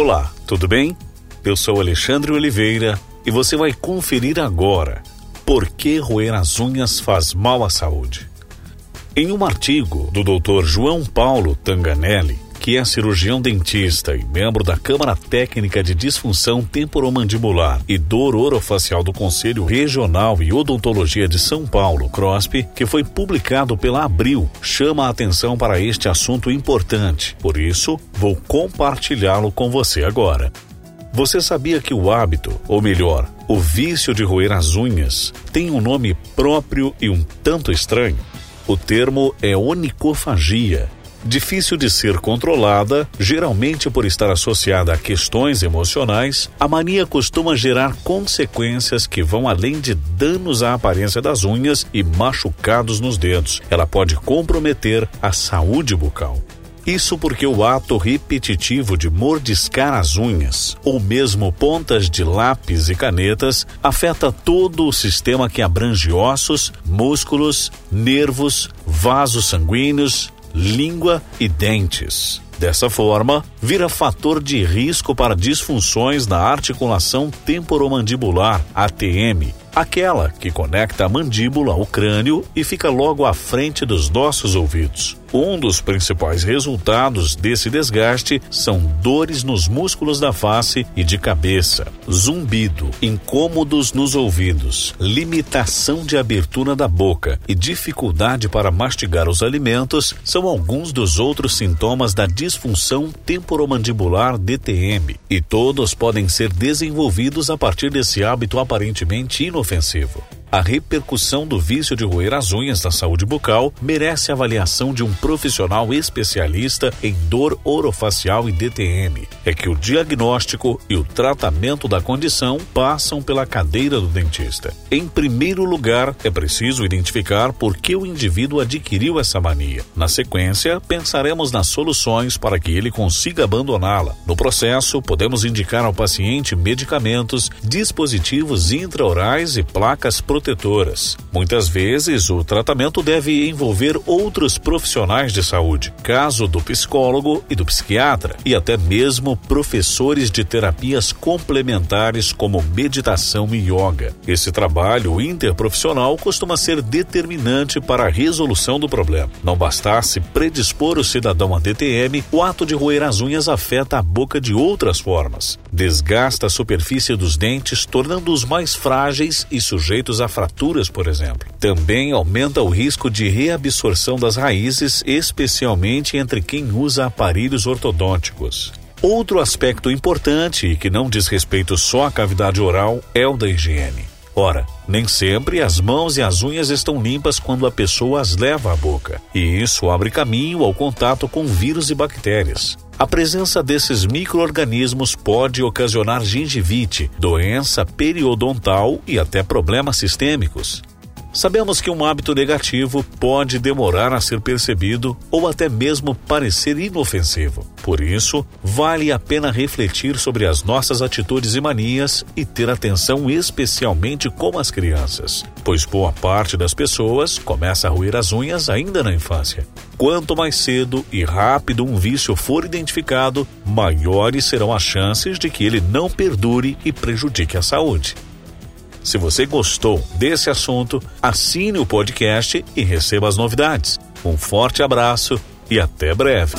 Olá, tudo bem? Eu sou Alexandre Oliveira e você vai conferir agora por que roer as unhas faz mal à saúde. Em um artigo do Dr. João Paulo Tanganelli, que é cirurgião dentista e membro da Câmara Técnica de Disfunção Temporomandibular e Dor Orofacial do Conselho Regional e Odontologia de São Paulo, CROSP, que foi publicado pela Abril, chama a atenção para este assunto importante. Por isso, vou compartilhá-lo com você agora. Você sabia que o hábito, ou melhor, o vício de roer as unhas, tem um nome próprio e um tanto estranho? O termo é onicofagia Difícil de ser controlada, geralmente por estar associada a questões emocionais, a mania costuma gerar consequências que vão além de danos à aparência das unhas e machucados nos dedos. Ela pode comprometer a saúde bucal. Isso porque o ato repetitivo de mordiscar as unhas, ou mesmo pontas de lápis e canetas, afeta todo o sistema que abrange ossos, músculos, nervos, vasos sanguíneos, língua e dentes. Dessa forma, vira fator de risco para disfunções na articulação temporomandibular, ATM, aquela que conecta a mandíbula ao crânio e fica logo à frente dos nossos ouvidos. Um dos principais resultados desse desgaste são dores nos músculos da face e de cabeça, zumbido, incômodos nos ouvidos, limitação de abertura da boca e dificuldade para mastigar os alimentos são alguns dos outros sintomas da disfunção temporomandibular DTM, e todos podem ser desenvolvidos a partir desse hábito aparentemente inofensivo. A repercussão do vício de roer as unhas na saúde bucal merece avaliação de um profissional especialista em dor orofacial e DTM. É que o diagnóstico e o tratamento da condição passam pela cadeira do dentista. Em primeiro lugar, é preciso identificar por que o indivíduo adquiriu essa mania. Na sequência, pensaremos nas soluções para que ele consiga abandoná-la. No processo, podemos indicar ao paciente medicamentos, dispositivos intraorais e placas protetoras. Muitas vezes, o tratamento deve envolver outros profissionais de saúde, caso do psicólogo e do psiquiatra, e até mesmo professores de terapias complementares como meditação e yoga. Esse trabalho interprofissional costuma ser determinante para a resolução do problema. Não bastasse predispor o cidadão a DTM, o ato de roer as unhas afeta a boca de outras formas. Desgasta a superfície dos dentes, tornando-os mais frágeis e sujeitos a fraturas, por exemplo. Também aumenta o risco de reabsorção das raízes, especialmente entre quem usa aparelhos ortodônticos. Outro aspecto importante e que não diz respeito só à cavidade oral é o da higiene. Ora, nem sempre as mãos e as unhas estão limpas quando a pessoa as leva à boca, e isso abre caminho ao contato com vírus e bactérias. A presença desses microorganismos pode ocasionar gengivite, doença periodontal e até problemas sistêmicos. Sabemos que um hábito negativo pode demorar a ser percebido ou até mesmo parecer inofensivo. Por isso, vale a pena refletir sobre as nossas atitudes e manias e ter atenção especialmente com as crianças, pois boa parte das pessoas começa a roer as unhas ainda na infância. Quanto mais cedo e rápido um vício for identificado, maiores serão as chances de que ele não perdure e prejudique a saúde. Se você gostou desse assunto, assine o podcast e receba as novidades. Um forte abraço e até breve.